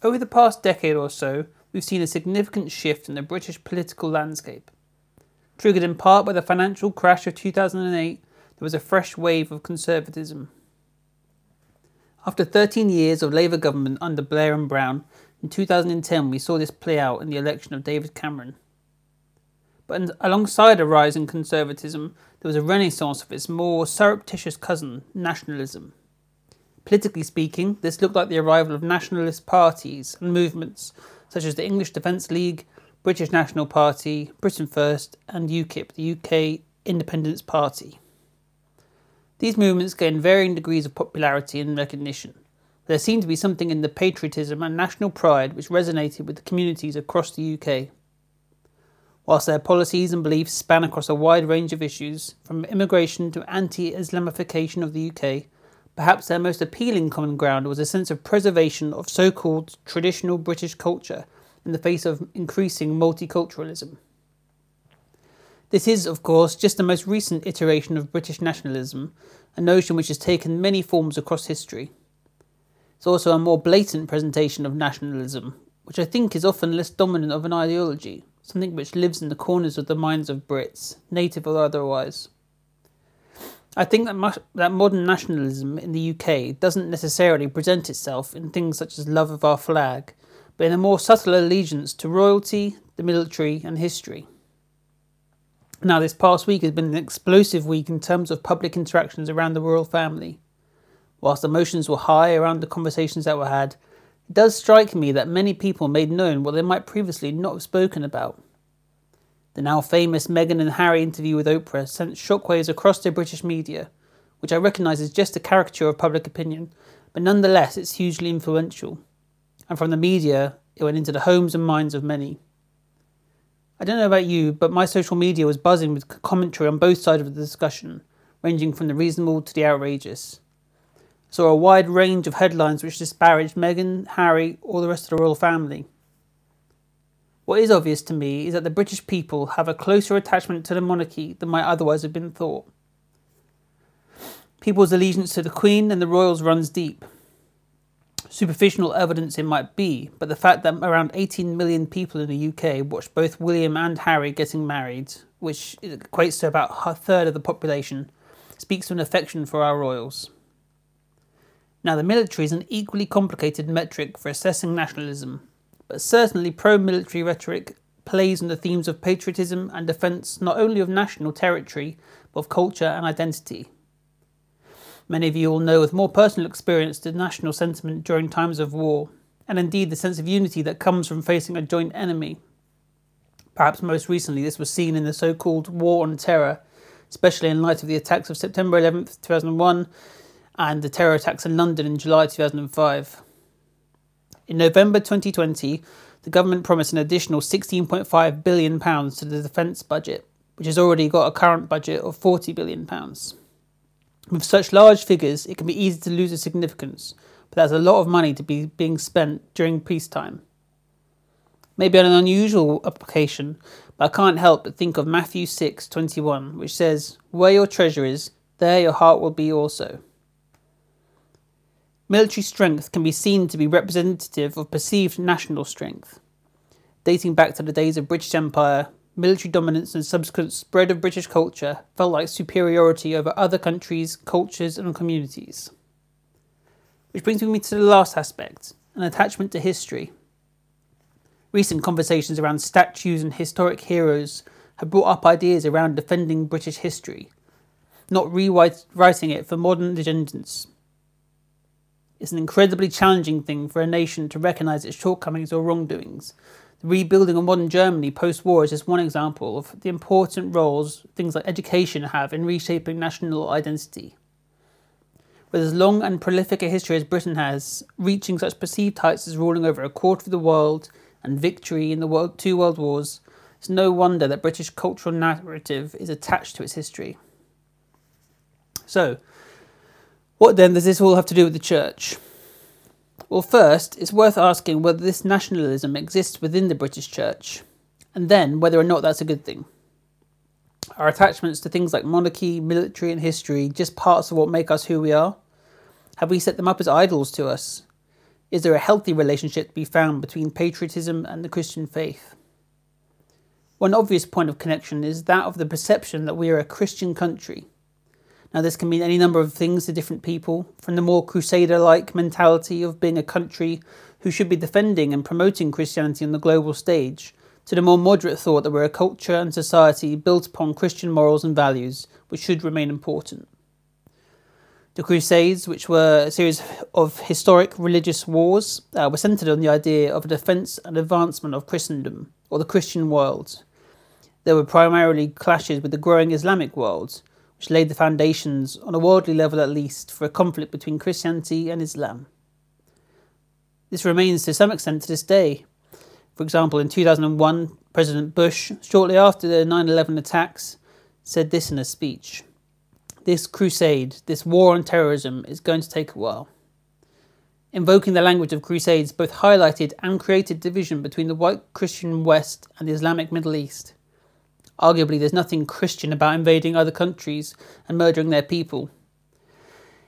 Over the past decade or so, we've seen a significant shift in the British political landscape. Triggered in part by the financial crash of 2008, there was a fresh wave of conservatism. After 13 years of Labour government under Blair and Brown, in 2010 we saw this play out in the election of David Cameron. But alongside a rise in conservatism, there was a renaissance of its more surreptitious cousin, nationalism. Politically speaking, this looked like the arrival of nationalist parties and movements such as the English Defence League, British National Party, Britain First, and UKIP, the UK Independence Party. These movements gained varying degrees of popularity and recognition. There seemed to be something in the patriotism and national pride which resonated with the communities across the UK. Whilst their policies and beliefs span across a wide range of issues, from immigration to anti Islamification of the UK, perhaps their most appealing common ground was a sense of preservation of so called traditional British culture in the face of increasing multiculturalism. This is, of course, just the most recent iteration of British nationalism, a notion which has taken many forms across history. It's also a more blatant presentation of nationalism, which I think is often less dominant of an ideology, something which lives in the corners of the minds of Brits, native or otherwise. I think that, that modern nationalism in the UK doesn't necessarily present itself in things such as love of our flag, but in a more subtle allegiance to royalty, the military, and history. Now, this past week has been an explosive week in terms of public interactions around the royal family. Whilst emotions were high around the conversations that were had, it does strike me that many people made known what they might previously not have spoken about. The now famous Meghan and Harry interview with Oprah sent shockwaves across the British media, which I recognise is just a caricature of public opinion, but nonetheless it's hugely influential. And from the media, it went into the homes and minds of many. I don't know about you, but my social media was buzzing with commentary on both sides of the discussion, ranging from the reasonable to the outrageous. I saw a wide range of headlines which disparaged Meghan, Harry, or the rest of the royal family. What is obvious to me is that the British people have a closer attachment to the monarchy than might otherwise have been thought. People's allegiance to the Queen and the royals runs deep, superficial evidence it might be, but the fact that around 18 million people in the UK watched both William and Harry getting married, which equates to about a third of the population, speaks to an affection for our royals. Now, the military is an equally complicated metric for assessing nationalism, but certainly pro military rhetoric plays on the themes of patriotism and defence not only of national territory, but of culture and identity. Many of you will know with more personal experience the national sentiment during times of war, and indeed the sense of unity that comes from facing a joint enemy. Perhaps most recently, this was seen in the so called War on Terror, especially in light of the attacks of September 11th, 2001, and the terror attacks in London in July 2005. In November 2020, the government promised an additional £16.5 billion to the defence budget, which has already got a current budget of £40 billion. With such large figures, it can be easy to lose its significance, but that's a lot of money to be being spent during peacetime. Maybe on an unusual application, but I can't help but think of Matthew 6:21, which says, "Where your treasure is, there your heart will be also." Military strength can be seen to be representative of perceived national strength. Dating back to the days of British Empire, military dominance and subsequent spread of British culture felt like superiority over other countries, cultures, and communities. Which brings me to the last aspect an attachment to history. Recent conversations around statues and historic heroes have brought up ideas around defending British history, not rewriting it for modern agendas. It's an incredibly challenging thing for a nation to recognise its shortcomings or wrongdoings, the rebuilding of modern Germany post war is just one example of the important roles things like education have in reshaping national identity. With as long and prolific a history as Britain has, reaching such perceived heights as ruling over a quarter of the world and victory in the world, two world wars, it's no wonder that British cultural narrative is attached to its history. So, what then does this all have to do with the church? Well, first, it's worth asking whether this nationalism exists within the British Church, and then whether or not that's a good thing. Are attachments to things like monarchy, military, and history just parts of what make us who we are? Have we set them up as idols to us? Is there a healthy relationship to be found between patriotism and the Christian faith? One obvious point of connection is that of the perception that we are a Christian country. Now, this can mean any number of things to different people, from the more crusader like mentality of being a country who should be defending and promoting Christianity on the global stage, to the more moderate thought that we're a culture and society built upon Christian morals and values, which should remain important. The Crusades, which were a series of historic religious wars, uh, were centered on the idea of a defense and advancement of Christendom, or the Christian world. There were primarily clashes with the growing Islamic world, which laid the foundations, on a worldly level at least, for a conflict between Christianity and Islam. This remains to some extent to this day. For example, in 2001, President Bush, shortly after the 9 11 attacks, said this in a speech This crusade, this war on terrorism, is going to take a while. Invoking the language of crusades both highlighted and created division between the white Christian West and the Islamic Middle East. Arguably, there's nothing Christian about invading other countries and murdering their people.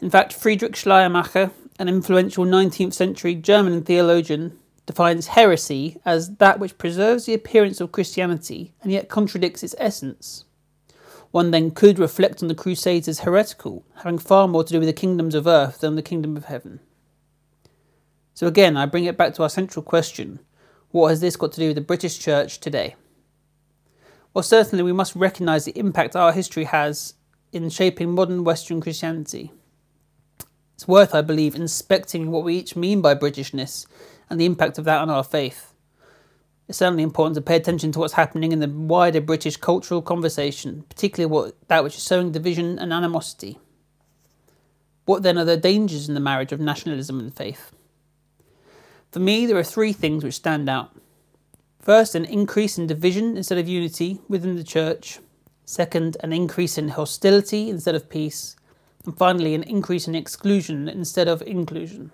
In fact, Friedrich Schleiermacher, an influential 19th century German theologian, defines heresy as that which preserves the appearance of Christianity and yet contradicts its essence. One then could reflect on the Crusades as heretical, having far more to do with the kingdoms of earth than the kingdom of heaven. So again, I bring it back to our central question what has this got to do with the British Church today? Well, certainly we must recognise the impact our history has in shaping modern Western Christianity. It's worth, I believe, inspecting what we each mean by Britishness and the impact of that on our faith. It's certainly important to pay attention to what's happening in the wider British cultural conversation, particularly what, that which is sowing division and animosity. What then are the dangers in the marriage of nationalism and faith? For me, there are three things which stand out. First, an increase in division instead of unity within the church. Second, an increase in hostility instead of peace. And finally, an increase in exclusion instead of inclusion.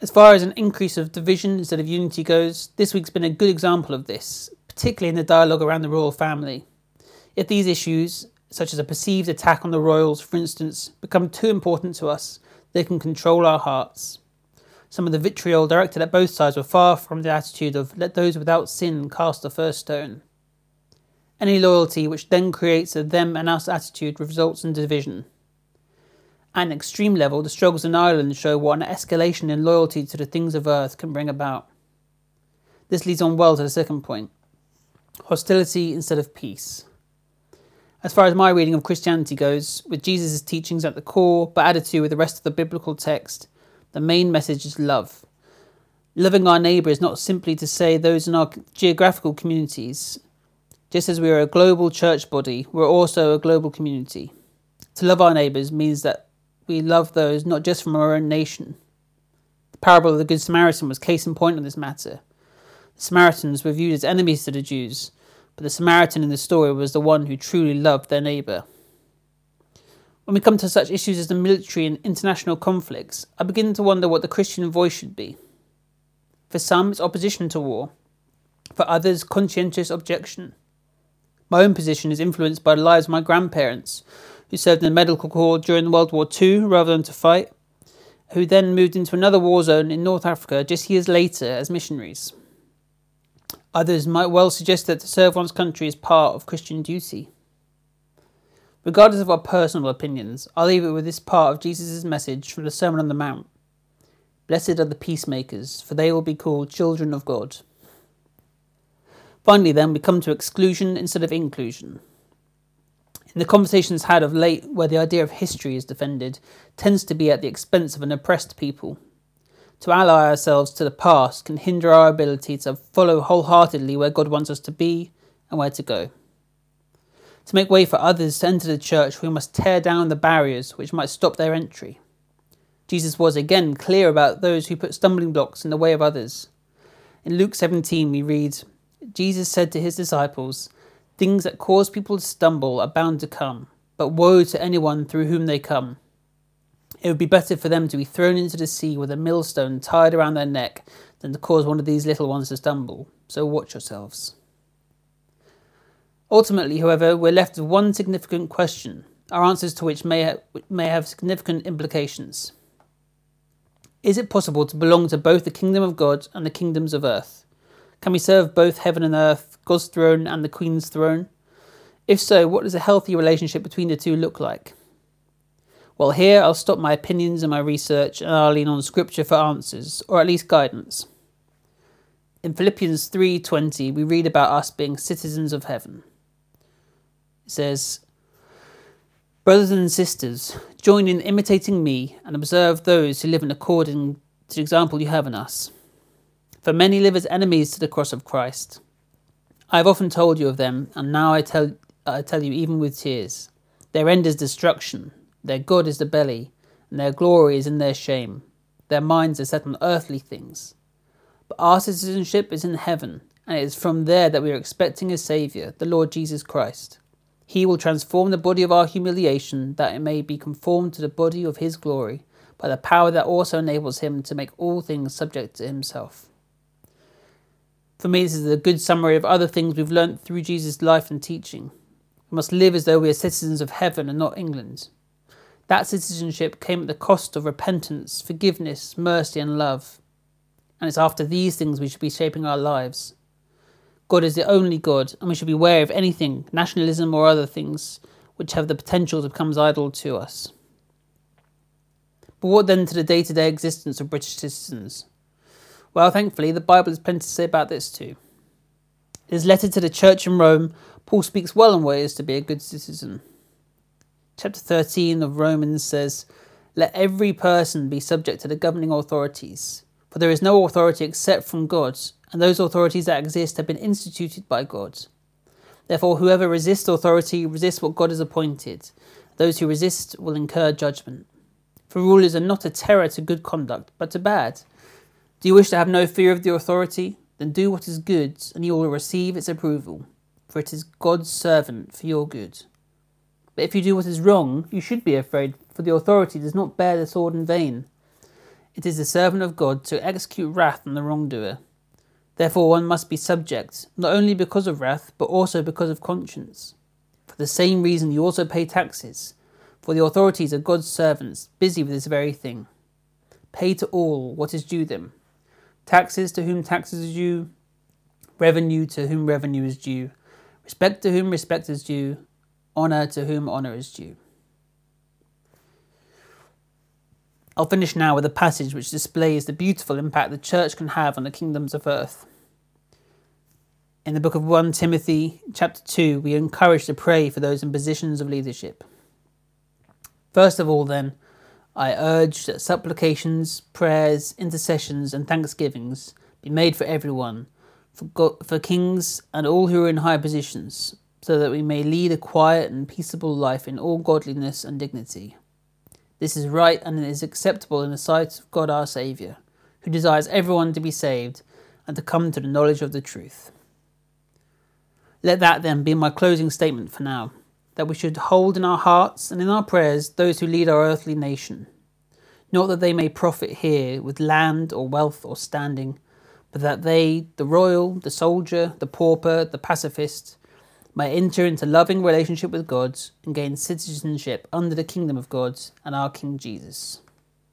As far as an increase of division instead of unity goes, this week's been a good example of this, particularly in the dialogue around the royal family. If these issues, such as a perceived attack on the royals, for instance, become too important to us, they can control our hearts. Some of the vitriol directed at both sides were far from the attitude of let those without sin cast the first stone. Any loyalty which then creates a them and us attitude results in division. At an extreme level, the struggles in Ireland show what an escalation in loyalty to the things of earth can bring about. This leads on well to the second point hostility instead of peace. As far as my reading of Christianity goes, with Jesus' teachings at the core, but added to with the rest of the biblical text, the main message is love. Loving our neighbour is not simply to say those in our geographical communities. Just as we are a global church body, we're also a global community. To love our neighbours means that we love those not just from our own nation. The parable of the Good Samaritan was case in point on this matter. The Samaritans were viewed as enemies to the Jews, but the Samaritan in the story was the one who truly loved their neighbour. When we come to such issues as the military and international conflicts, I begin to wonder what the Christian voice should be. For some, it's opposition to war. For others, conscientious objection. My own position is influenced by the lives of my grandparents, who served in the medical corps during World War II rather than to fight, who then moved into another war zone in North Africa just years later as missionaries. Others might well suggest that to serve one's country is part of Christian duty. Regardless of our personal opinions, I'll leave it with this part of Jesus' message from the Sermon on the Mount. Blessed are the peacemakers, for they will be called children of God. Finally, then, we come to exclusion instead of inclusion. In the conversations had of late, where the idea of history is defended, tends to be at the expense of an oppressed people. To ally ourselves to the past can hinder our ability to follow wholeheartedly where God wants us to be and where to go. To make way for others to enter the church, we must tear down the barriers which might stop their entry. Jesus was again clear about those who put stumbling blocks in the way of others. In Luke 17, we read Jesus said to his disciples, Things that cause people to stumble are bound to come, but woe to anyone through whom they come. It would be better for them to be thrown into the sea with a millstone tied around their neck than to cause one of these little ones to stumble. So watch yourselves. Ultimately, however, we're left with one significant question, our answers to which may, ha- may have significant implications. Is it possible to belong to both the kingdom of God and the kingdoms of earth? Can we serve both heaven and earth, God's throne and the Queen's throne? If so, what does a healthy relationship between the two look like? Well, here I'll stop my opinions and my research and I'll lean on scripture for answers, or at least guidance. In Philippians 3:20, we read about us being citizens of heaven. Says, Brothers and sisters, join in imitating me and observe those who live in according to the example you have in us. For many live as enemies to the cross of Christ. I have often told you of them, and now I tell, I tell you even with tears. Their end is destruction, their God is the belly, and their glory is in their shame. Their minds are set on earthly things. But our citizenship is in heaven, and it is from there that we are expecting a Saviour, the Lord Jesus Christ. He will transform the body of our humiliation that it may be conformed to the body of His glory, by the power that also enables Him to make all things subject to Himself. For me, this is a good summary of other things we've learnt through Jesus' life and teaching. We must live as though we are citizens of heaven and not England. That citizenship came at the cost of repentance, forgiveness, mercy, and love. And it's after these things we should be shaping our lives. God is the only God, and we should be wary of anything, nationalism or other things, which have the potential to become idol to us. But what then to the day to day existence of British citizens? Well, thankfully, the Bible has plenty to say about this too. In his letter to the church in Rome, Paul speaks well on ways to be a good citizen. Chapter 13 of Romans says, Let every person be subject to the governing authorities, for there is no authority except from God, and those authorities that exist have been instituted by God. Therefore, whoever resists authority resists what God has appointed. Those who resist will incur judgment. For rulers are not a terror to good conduct, but to bad. Do you wish to have no fear of the authority? Then do what is good, and you will receive its approval, for it is God's servant for your good. But if you do what is wrong, you should be afraid, for the authority does not bear the sword in vain. It is the servant of God to execute wrath on the wrongdoer. Therefore, one must be subject, not only because of wrath, but also because of conscience. For the same reason, you also pay taxes, for the authorities are God's servants, busy with this very thing. Pay to all what is due them taxes to whom taxes are due, revenue to whom revenue is due, respect to whom respect is due Honour to whom honour is due. I'll finish now with a passage which displays the beautiful impact the church can have on the kingdoms of earth. In the book of 1 Timothy, chapter 2, we are encouraged to pray for those in positions of leadership. First of all, then, I urge that supplications, prayers, intercessions, and thanksgivings be made for everyone, for, God, for kings and all who are in high positions, so that we may lead a quiet and peaceable life in all godliness and dignity. This is right and it is acceptable in the sight of God our Saviour, who desires everyone to be saved and to come to the knowledge of the truth. Let that then be my closing statement for now that we should hold in our hearts and in our prayers those who lead our earthly nation. Not that they may profit here with land or wealth or standing, but that they, the royal, the soldier, the pauper, the pacifist, may enter into loving relationship with God and gain citizenship under the kingdom of God and our King Jesus.